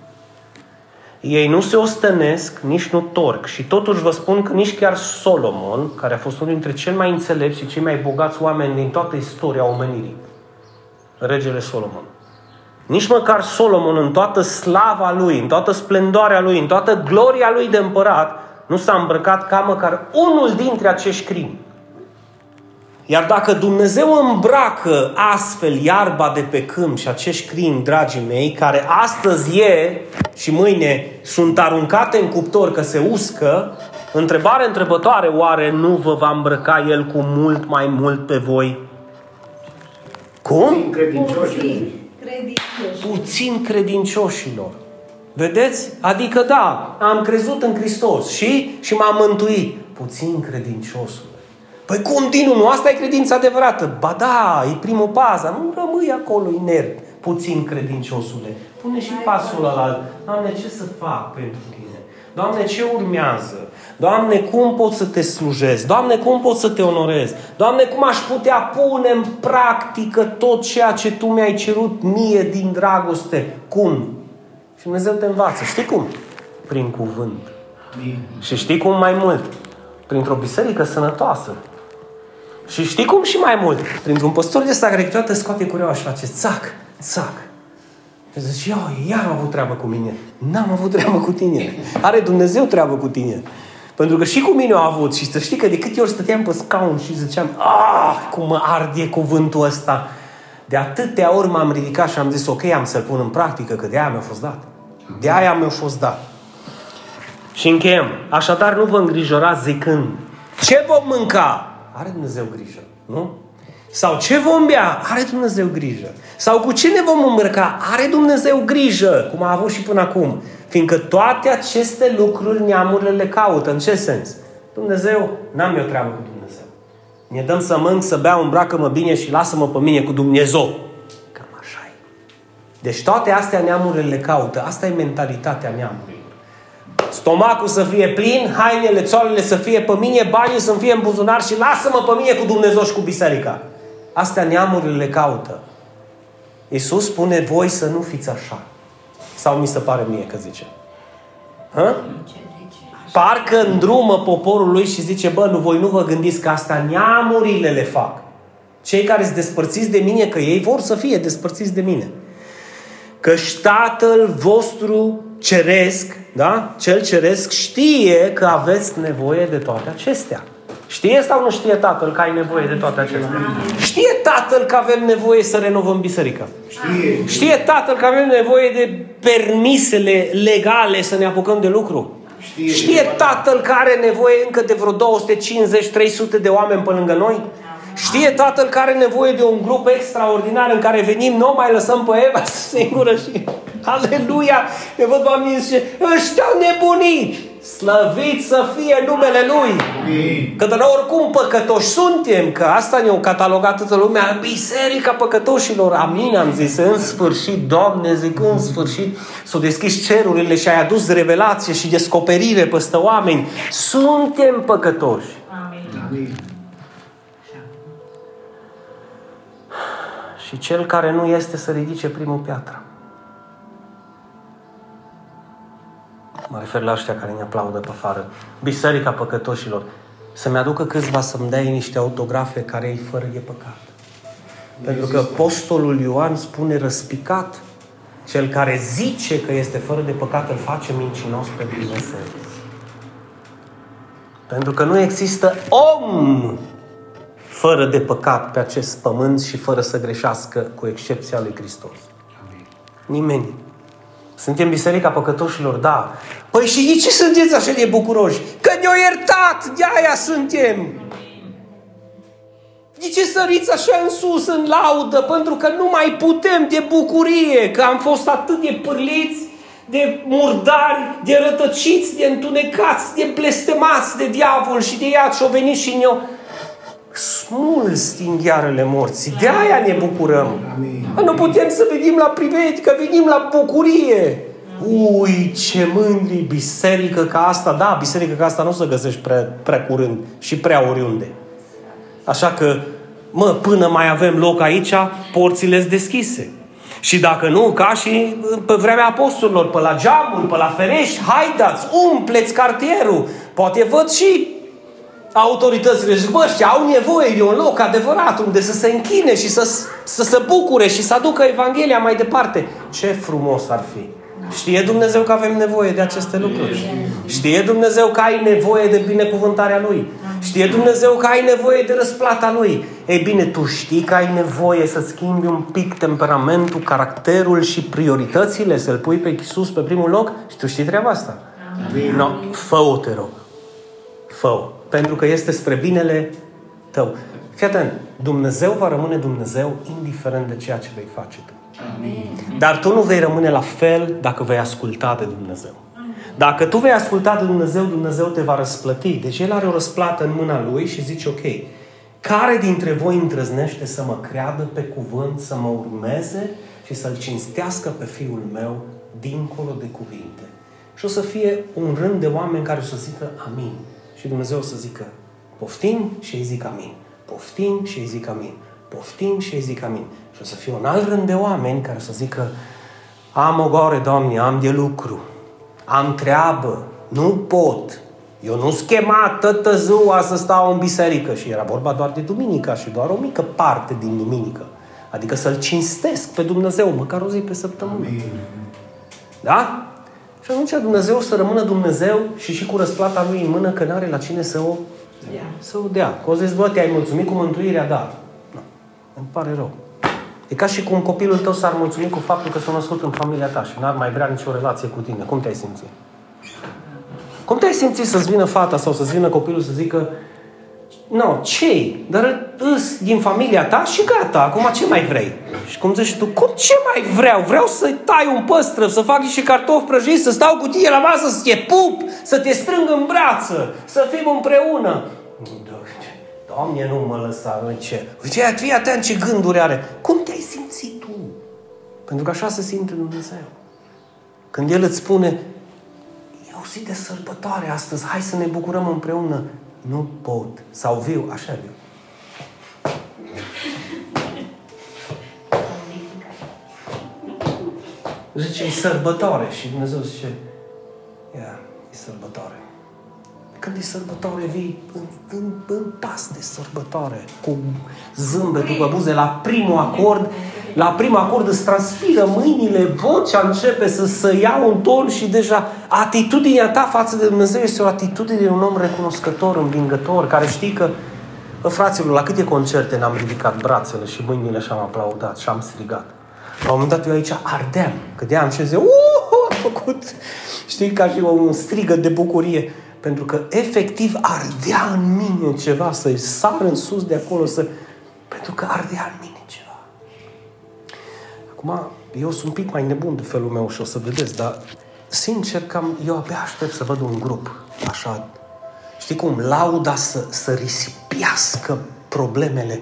Ei nu se ostănesc, nici nu torc. Și totuși vă spun că nici chiar Solomon, care a fost unul dintre cei mai înțelepți și cei mai bogați oameni din toată istoria omenirii, regele Solomon, nici măcar Solomon în toată slava lui, în toată splendoarea lui, în toată gloria lui de împărat, nu s-a îmbrăcat ca măcar unul dintre acești crimi. Iar dacă Dumnezeu îmbracă astfel iarba de pe câmp și acești crini, dragii mei, care astăzi e și mâine sunt aruncate în cuptor că se uscă, întrebare întrebătoare, oare nu vă va îmbrăca El cu mult mai mult pe voi? Cum? Credincioși. Puțin credincioșilor. Vedeți? Adică da, am crezut în Hristos și, și m-am mântuit. Puțin credinciosul. Păi continuu, nu asta e credința adevărată. Ba da, e primul pas, nu rămâi acolo inert, puțin credinciosule. Pune și pasul ăla. Doamne, ce să fac pentru tine? Doamne, ce urmează? Doamne, cum pot să te slujesc? Doamne, cum pot să te onorez? Doamne, cum aș putea pune în practică tot ceea ce Tu mi-ai cerut mie din dragoste? Cum? Și Dumnezeu te învață. Știi cum? Prin cuvânt. Amin. Și știi cum mai mult? Printr-o biserică sănătoasă. Și știi cum și mai mult? Printr-un păstor de ăsta care câteodată scoate cureaua și face țac, țac. Și zice, ia, iar am avut treabă cu mine. N-am avut treabă cu tine. Are Dumnezeu treabă cu tine. Pentru că și cu mine au avut și să știi că de câte ori stăteam pe scaun și ziceam, ah, cum mă ardie cuvântul ăsta. De atâtea ori m-am ridicat și am zis, ok, am să-l pun în practică, că de aia mi-a fost dat. De aia mi-a fost dat. Și încheiem. Așadar, nu vă îngrijorați zicând, ce vom mânca? Are Dumnezeu grijă, nu? Sau ce vom bea? Are Dumnezeu grijă. Sau cu ce ne vom îmbrăca? Are Dumnezeu grijă, cum a avut și până acum. Fiindcă toate aceste lucruri neamurile le caută. În ce sens? Dumnezeu, n-am eu treabă cu Dumnezeu. Ne dăm să mânc, să beau, îmbracă-mă bine și lasă-mă pe mine cu Dumnezeu. Cam așa e. Deci toate astea neamurile le caută. Asta e mentalitatea neamurilor. Stomacul să fie plin, hainele, țoalele să fie pe mine, banii să fie în buzunar și lasă-mă pe mine cu Dumnezeu și cu biserica. Astea neamurile le caută. Iisus spune, voi să nu fiți așa. Sau mi se pare mie că zice. Hă? Parcă îndrumă poporul lui și zice, bă, nu, voi nu vă gândiți că asta neamurile le fac. Cei care sunt despărțiți de mine, că ei vor să fie despărțiți de mine. Că Tatăl vostru ceresc, da? Cel ceresc știe că aveți nevoie de toate acestea. Știe sau nu știe Tatăl că ai nevoie de toate acestea? Știe Tatăl că avem nevoie să renovăm biserica. Știe. Știe Tatăl că avem nevoie de permisele legale să ne apucăm de lucru. Știe. Știe Tatăl că are nevoie încă de vreo 250-300 de oameni pe lângă noi? Știe Tatăl că are nevoie de un grup extraordinar în care venim, nu o mai lăsăm pe Eva singură și... Aleluia! Ne văd oamenii și ăștia au nebunit! Slăvit să fie numele Lui! Amin. Că de la oricum păcătoși suntem, că asta ne-au catalogat toată lumea, biserica păcătoșilor. Amin, am zis, în sfârșit, Doamne, zic, în sfârșit, s-au deschis cerurile și ai adus revelație și descoperire peste oameni. Suntem păcătoși. Amin. Amin. Și cel care nu este să ridice primul piatră. Mă refer la ăștia care ne aplaudă pe afară. Biserica păcătoșilor. Să-mi aducă câțiva să-mi dea niște autografe care îi fără de păcat. Pentru că apostolul Ioan spune răspicat, cel care zice că este fără de păcat îl face mincinos pe Dumnezeu. Pentru că nu există om fără de păcat pe acest pământ și fără să greșească, cu excepția lui Hristos. Amin. Nimeni. Suntem biserica păcătoșilor, da. Păi și de ce sunteți așa de bucuroși? Că ne-au iertat, de aia suntem. De ce săriți așa în sus, în laudă? Pentru că nu mai putem de bucurie, că am fost atât de pârliți, de murdari, de rătăciți, de întunecați, de blestemați de diavol și de ea și-au venit și ne-au smuls din ghearele morții. De aia ne bucurăm. Amin. Bă, Nu putem să venim la priveti, că venim la bucurie. Ui, ce mândri biserică ca asta. Da, biserică ca asta nu o să găsești prea, prea curând și prea oriunde. Așa că, mă, până mai avem loc aici, porțile sunt deschise. Și dacă nu, ca și pe vremea apostolilor, pe la geamuri, pe la ferești, haideți, umpleți cartierul. Poate văd și autoritățile zic, bă, ăștia au nevoie de un loc adevărat unde să se închine și să, să se bucure și să aducă Evanghelia mai departe. Ce frumos ar fi! Știe Dumnezeu că avem nevoie de aceste lucruri. Știe Dumnezeu că ai nevoie de binecuvântarea Lui. Știe Dumnezeu că ai nevoie de răsplata Lui. Ei bine, tu știi că ai nevoie să schimbi un pic temperamentul, caracterul și prioritățile, să-L pui pe Iisus pe primul loc și tu știi treaba asta. Amin. No, fă-o, te rog. fă Pentru că este spre binele tău. Fii atent, Dumnezeu va rămâne Dumnezeu indiferent de ceea ce vei face tu. Dar tu nu vei rămâne la fel dacă vei asculta de Dumnezeu. Dacă tu vei asculta de Dumnezeu, Dumnezeu te va răsplăti. Deci El are o răsplată în mâna Lui și zice, ok, care dintre voi îndrăznește să mă creadă pe cuvânt, să mă urmeze și să-L cinstească pe Fiul meu dincolo de cuvinte? Și o să fie un rând de oameni care o să zică amin. Și Dumnezeu o să zică poftim și îi zic amin. Poftim și îi zic amin. Poftim și îi zic amin. Și o să fie un alt rând de oameni care o să zică am o goare, Doamne, am de lucru, am treabă, nu pot. Eu nu schema tătă ziua să stau în biserică și era vorba doar de duminica și doar o mică parte din duminică. Adică să-L cinstesc pe Dumnezeu, măcar o zi pe săptămână. Amin. Da? Și atunci Dumnezeu să rămână Dumnezeu și și cu răsplata Lui în mână că n-are la cine să o, să o dea. Că o zis, bă, te-ai mulțumit cu mântuirea, da. Nu. Îmi pare rău. E ca și cum copilul tău s-ar mulțumi cu faptul că s-a născut în familia ta și n-ar mai vrea nicio relație cu tine. Cum te-ai simțit? Cum te-ai simțit să-ți vină fata sau să-ți vină copilul să zică nu, no, ce Dar îs din familia ta și gata, acum ce mai vrei? Și cum zici tu, cum ce mai vreau? Vreau să tai un păstră, să fac niște cartofi prăjiți, să stau cu tine la masă, să te pup, să te strâng în brață, să fim împreună. Doamne, nu mă lăsa, în ce? Uite, fii atent ce gânduri are. Cum te-ai simțit tu? Pentru că așa se simte Dumnezeu. Când El îți spune, e o zi de sărbătoare astăzi, hai să ne bucurăm împreună. Nu pot. Sau viu, așa viu. Zice, e sărbătoare. Și Dumnezeu zice, ia, e sărbătoare. Când e sărbătoare, vii în, în, în pas de sărbătoare, cu zâmbetul pe buze, la primul acord, la primul acord îți transpiră mâinile, vocea începe să, să ia un ton și deja atitudinea ta față de Dumnezeu este o atitudine de un om recunoscător, învingător, care știi că Bă, fraților, la câte concerte n-am ridicat brațele și mâinile și am aplaudat și am strigat. La un moment dat eu aici ardeam, cădeam și ziceam, uh, a făcut, știi, ca și un strigă de bucurie. Pentru că efectiv ardea în mine ceva, să sar în sus de acolo, să... pentru că ardea în mine ceva. Acum, eu sunt un pic mai nebun de felul meu și o să vedeți, dar sincer, cam, eu abia aștept să văd un grup așa Știi cum? Lauda să, să risipiască problemele.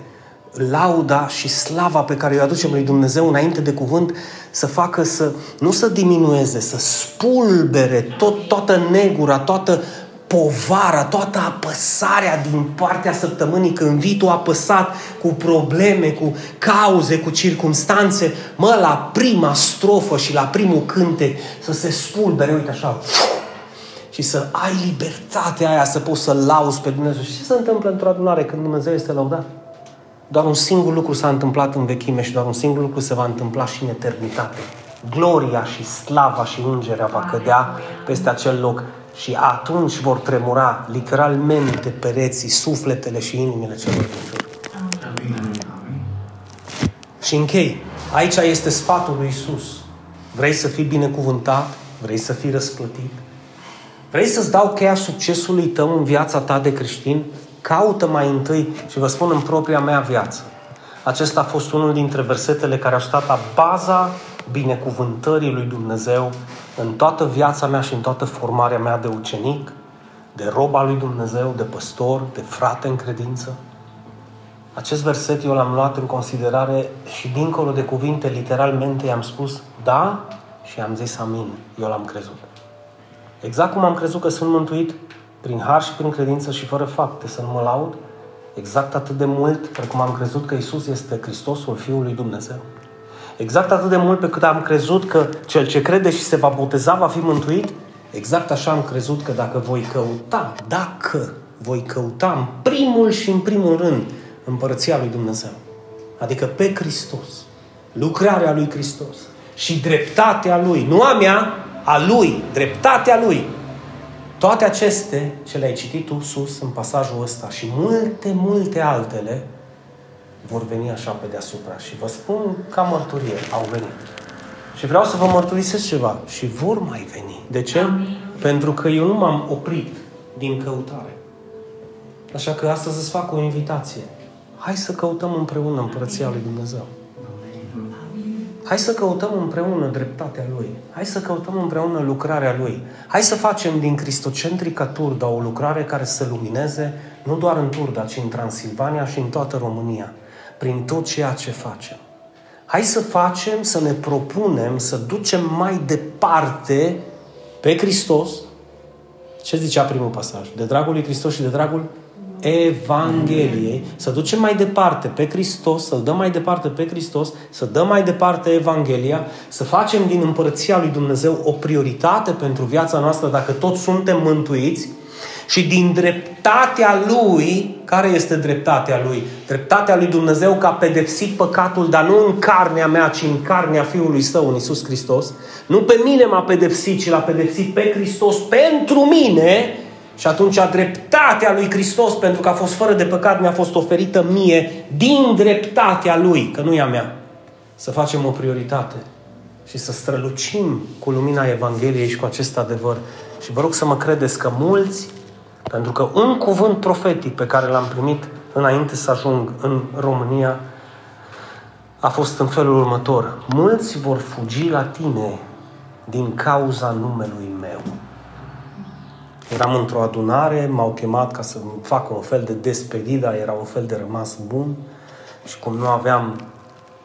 Lauda și slava pe care o aducem lui Dumnezeu înainte de cuvânt să facă să, nu să diminueze, să spulbere tot, toată negura, toată povara, toată apăsarea din partea săptămânii când vii tu apăsat cu probleme, cu cauze, cu circumstanțe, mă, la prima strofă și la primul cânte să se spulbere, uite așa, și să ai libertatea aia să poți să lauzi pe Dumnezeu. Și ce se întâmplă într-o adunare când Dumnezeu este laudat? Doar un singur lucru s-a întâmplat în vechime și doar un singur lucru se va întâmpla și în eternitate. Gloria și slava și ungerea va cădea peste acel loc și atunci vor tremura literalmente pereții, sufletele și inimile celor din jur. Și închei. Aici este sfatul lui Isus. Vrei să fii binecuvântat? Vrei să fii răsplătit? Vrei să-ți dau cheia succesului tău în viața ta de creștin? Caută mai întâi și vă spun în propria mea viață. Acesta a fost unul dintre versetele care au stat la baza binecuvântării lui Dumnezeu în toată viața mea și în toată formarea mea de ucenic, de roba lui Dumnezeu, de păstor, de frate în credință. Acest verset eu l-am luat în considerare și dincolo de cuvinte, literalmente i-am spus da și am zis amin. Eu l-am crezut. Exact cum am crezut că sunt mântuit prin har și prin credință și fără fapte să nu mă laud, exact atât de mult precum am crezut că Isus este Hristosul Fiul lui Dumnezeu. Exact atât de mult pe cât am crezut că cel ce crede și se va boteza va fi mântuit, exact așa am crezut că dacă voi căuta, dacă voi căuta în primul și în primul rând împărăția lui Dumnezeu, adică pe Hristos, lucrarea lui Hristos și dreptatea lui, nu a mea, a Lui, dreptatea Lui. Toate aceste ce le-ai citit tu sus în pasajul ăsta și multe, multe altele vor veni așa pe deasupra. Și vă spun ca mărturie, au venit. Și vreau să vă mărturisesc ceva. Și vor mai veni. De ce? Amin. Pentru că eu nu m-am oprit din căutare. Așa că astăzi îți fac o invitație. Hai să căutăm împreună împărăția lui Dumnezeu. Hai să căutăm împreună dreptatea Lui. Hai să căutăm împreună lucrarea Lui. Hai să facem din Cristocentrica Turda o lucrare care să lumineze nu doar în Turda, ci în Transilvania și în toată România, prin tot ceea ce facem. Hai să facem, să ne propunem, să ducem mai departe pe Hristos. Ce zicea primul pasaj? De dragul lui Hristos și de dragul Evangheliei, să ducem mai departe pe Hristos, să-L dăm mai departe pe Hristos, să dăm mai departe Evanghelia, să facem din împărăția lui Dumnezeu o prioritate pentru viața noastră dacă toți suntem mântuiți și din dreptatea Lui, care este dreptatea Lui? Dreptatea Lui Dumnezeu că a pedepsit păcatul, dar nu în carnea mea, ci în carnea Fiului Său, în Iisus Hristos. Nu pe mine m-a pedepsit, ci l-a pedepsit pe Hristos pentru mine, și atunci dreptatea lui Hristos, pentru că a fost fără de păcat, mi-a fost oferită mie din dreptatea lui, că nu e a mea. Să facem o prioritate și să strălucim cu lumina Evangheliei și cu acest adevăr. Și vă rog să mă credeți că mulți, pentru că un cuvânt profetic pe care l-am primit înainte să ajung în România a fost în felul următor. Mulți vor fugi la tine din cauza numelui meu. Eram într-o adunare, m-au chemat ca să fac un fel de despedida, era un fel de rămas bun și cum nu aveam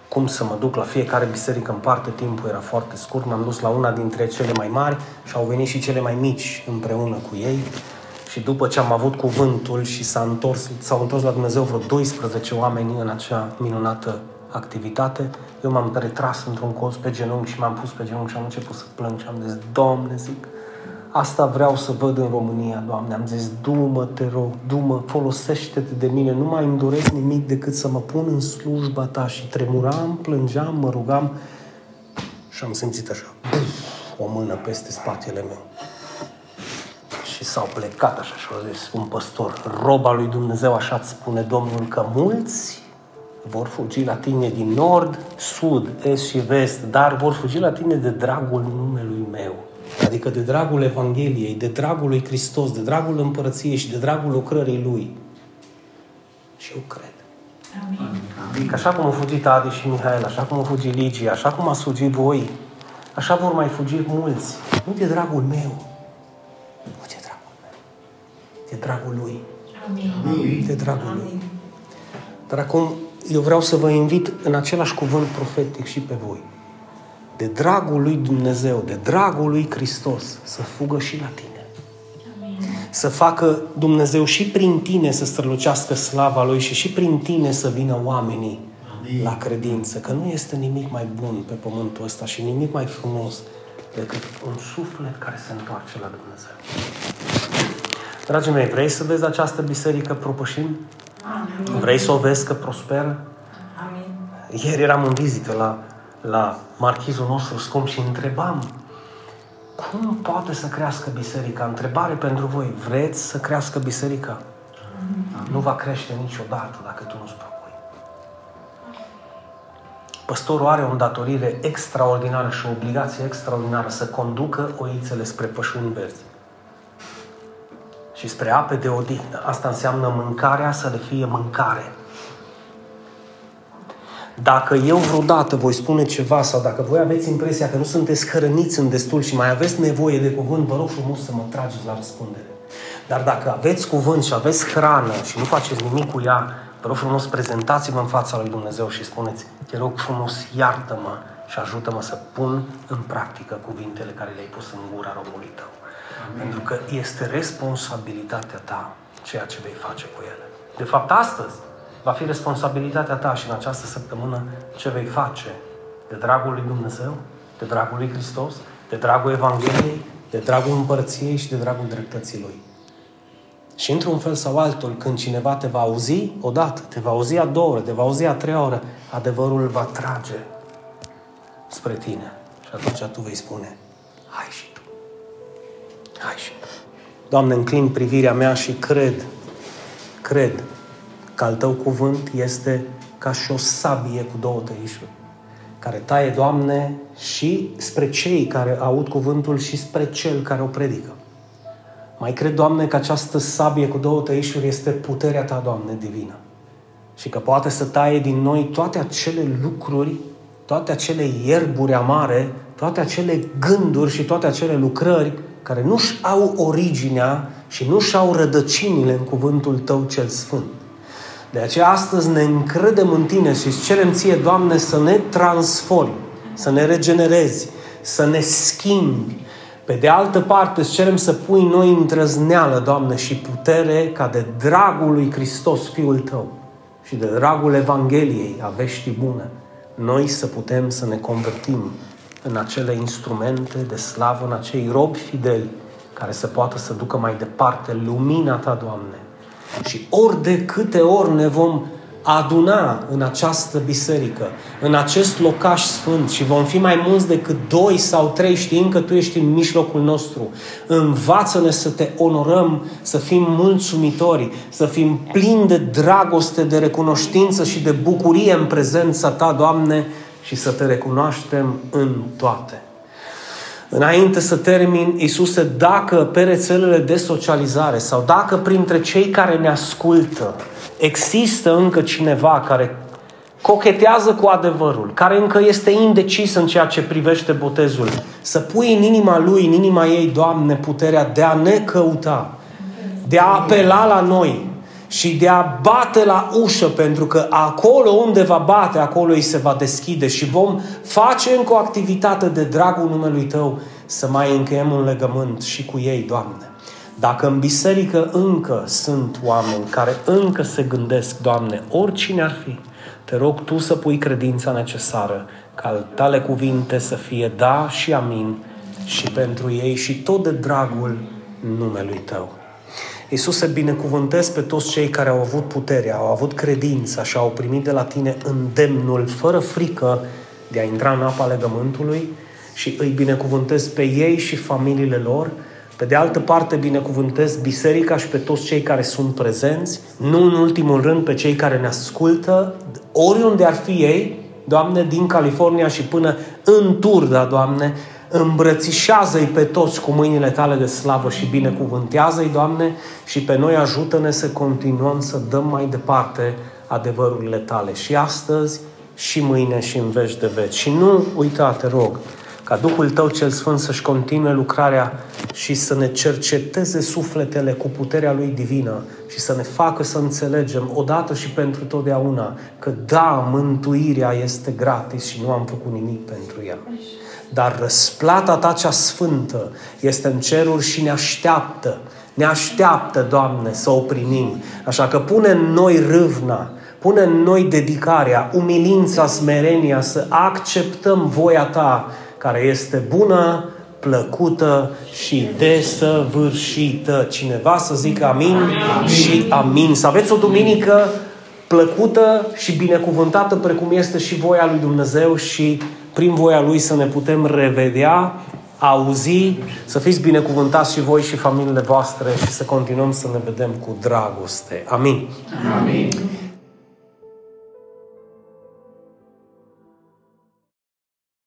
cum să mă duc la fiecare biserică în parte, timpul era foarte scurt, m-am dus la una dintre cele mai mari și au venit și cele mai mici împreună cu ei și după ce am avut cuvântul și s-a întors, s-au întors la Dumnezeu vreo 12 oameni în acea minunată activitate, eu m-am retras într-un colț pe genunchi și m-am pus pe genunchi și am început să plâng și am zis, Doamne, zic, Asta vreau să văd în România, Doamne. Am zis, du-mă, te rog, du-mă, folosește-te de mine. Nu mai îmi doresc nimic decât să mă pun în slujba ta. Și tremuram, plângeam, mă rugam și am simțit așa, o mână peste spatele meu. Și s-au plecat așa și au zis, un păstor, roba lui Dumnezeu, așa îți spune Domnul, că mulți vor fugi la tine din nord, sud, est și vest, dar vor fugi la tine de dragul numelui meu. Adică de dragul Evangheliei, de dragul lui Hristos, de dragul împărăției și de dragul lucrării Lui. Și eu cred. Amin. Că așa cum au fugit Adi și Mihail, așa cum au fugit Ligia, așa cum ați fugit voi, așa vor mai fugi mulți. Nu de dragul meu, de dragul Lui, Amin. de dragul Lui. Dar acum eu vreau să vă invit în același cuvânt profetic și pe voi. De dragul lui Dumnezeu, de dragul lui Hristos, să fugă și la tine. Să facă Dumnezeu și prin tine să strălucească slava Lui și și prin tine să vină oamenii Amin. la credință. Că nu este nimic mai bun pe pământul ăsta și nimic mai frumos decât un suflet care se întoarce la Dumnezeu. Dragii mei, vrei să vezi această biserică propășind? Amin. Vrei să o vezi că prosperă? Amin. Ieri eram în vizită la, la marchizul nostru scump și întrebam cum poate să crească biserica? Întrebare pentru voi. Vreți să crească biserica? Nu va crește niciodată dacă tu nu-ți propui. Păstorul are o îndatorire extraordinară și o obligație extraordinară să conducă oițele spre pășuni verzi și spre ape de odihnă. Asta înseamnă mâncarea să le fie mâncare. Dacă eu vreodată voi spune ceva sau dacă voi aveți impresia că nu sunteți hrăniți în destul și mai aveți nevoie de cuvânt, vă rog frumos să mă trageți la răspundere. Dar dacă aveți cuvânt și aveți hrană și nu faceți nimic cu ea, vă rog frumos, prezentați-vă în fața lui Dumnezeu și spuneți, te rog frumos, iartă-mă și ajută-mă să pun în practică cuvintele care le-ai pus în gura robului tău. Pentru că este responsabilitatea ta ceea ce vei face cu ele. De fapt, astăzi va fi responsabilitatea ta și în această săptămână ce vei face de dragul lui Dumnezeu, de dragul lui Hristos, de dragul Evangheliei, de dragul împărăției și de dragul dreptății Lui. Și într-un fel sau altul, când cineva te va auzi odată, te va auzi a doua oră, te va auzi a treia oră, adevărul îl va trage spre tine. Și atunci tu vei spune, hai și tu. Hai și tu. Doamne, înclin privirea mea și cred, cred că al Tău cuvânt este ca și o sabie cu două tăișuri, care taie, Doamne, și spre cei care aud cuvântul și spre cel care o predică. Mai cred, Doamne, că această sabie cu două tăișuri este puterea Ta, Doamne, divină. Și că poate să taie din noi toate acele lucruri, toate acele ierburi amare, toate acele gânduri și toate acele lucrări care nu-și au originea și nu-și au rădăcinile în cuvântul Tău cel Sfânt. De aceea astăzi ne încredem în Tine și îți cerem Ție, Doamne, să ne transformi, să ne regenerezi, să ne schimbi. Pe de altă parte, îți cerem să pui în noi îndrăzneală, Doamne, și putere ca de dragul lui Hristos, Fiul Tău, și de dragul Evangheliei a veștii bune, noi să putem să ne convertim în acele instrumente de slavă, în acei robi fideli care să poată să ducă mai departe lumina Ta, Doamne. Și ori de câte ori ne vom aduna în această biserică, în acest locaș sfânt și vom fi mai mulți decât doi sau trei, știind că Tu ești în mijlocul nostru. Învață-ne să Te onorăm, să fim mulțumitori, să fim plini de dragoste, de recunoștință și de bucurie în prezența Ta, Doamne, și să Te recunoaștem în toate. Înainte să termin, Iisuse, dacă pe rețelele de socializare sau dacă printre cei care ne ascultă există încă cineva care cochetează cu adevărul, care încă este indecis în ceea ce privește botezul, să pui în inima lui, în inima ei, Doamne, puterea de a ne căuta, de a apela la noi și de a bate la ușă, pentru că acolo unde va bate, acolo îi se va deschide și vom face încă o activitate de dragul numelui Tău să mai încheiem un legământ și cu ei, Doamne. Dacă în biserică încă sunt oameni care încă se gândesc, Doamne, oricine ar fi, te rog Tu să pui credința necesară ca al Tale cuvinte să fie da și amin și pentru ei și tot de dragul numelui Tău. Iisuse, binecuvântez pe toți cei care au avut puterea, au avut credința și au primit de la Tine îndemnul, fără frică, de a intra în apa legământului și îi binecuvântez pe ei și familiile lor. Pe de altă parte, binecuvântez biserica și pe toți cei care sunt prezenți, nu în ultimul rând pe cei care ne ascultă, oriunde ar fi ei, Doamne, din California și până în Turda, Doamne, îmbrățișează-i pe toți cu mâinile tale de slavă și binecuvântează-i, Doamne, și pe noi ajută-ne să continuăm să dăm mai departe adevărurile tale și astăzi și mâine și în veci de veci. Și nu uita, te rog, ca Duhul Tău cel Sfânt să-și continue lucrarea și să ne cerceteze sufletele cu puterea Lui divină și să ne facă să înțelegem odată și pentru totdeauna că da, mântuirea este gratis și nu am făcut nimic pentru ea. Dar răsplata Ta cea sfântă este în ceruri și ne așteaptă. Ne așteaptă, Doamne, să o primim. Așa că pune în noi râvna, pune în noi dedicarea, umilința, smerenia, să acceptăm voia Ta care este bună, plăcută și desăvârșită. Cineva să zică amin, amin și amin. Să aveți o duminică plăcută și binecuvântată precum este și voia lui Dumnezeu și prin voia Lui să ne putem revedea, auzi, să fiți binecuvântați și voi și familiile voastre și să continuăm să ne vedem cu dragoste. Amin. Amin.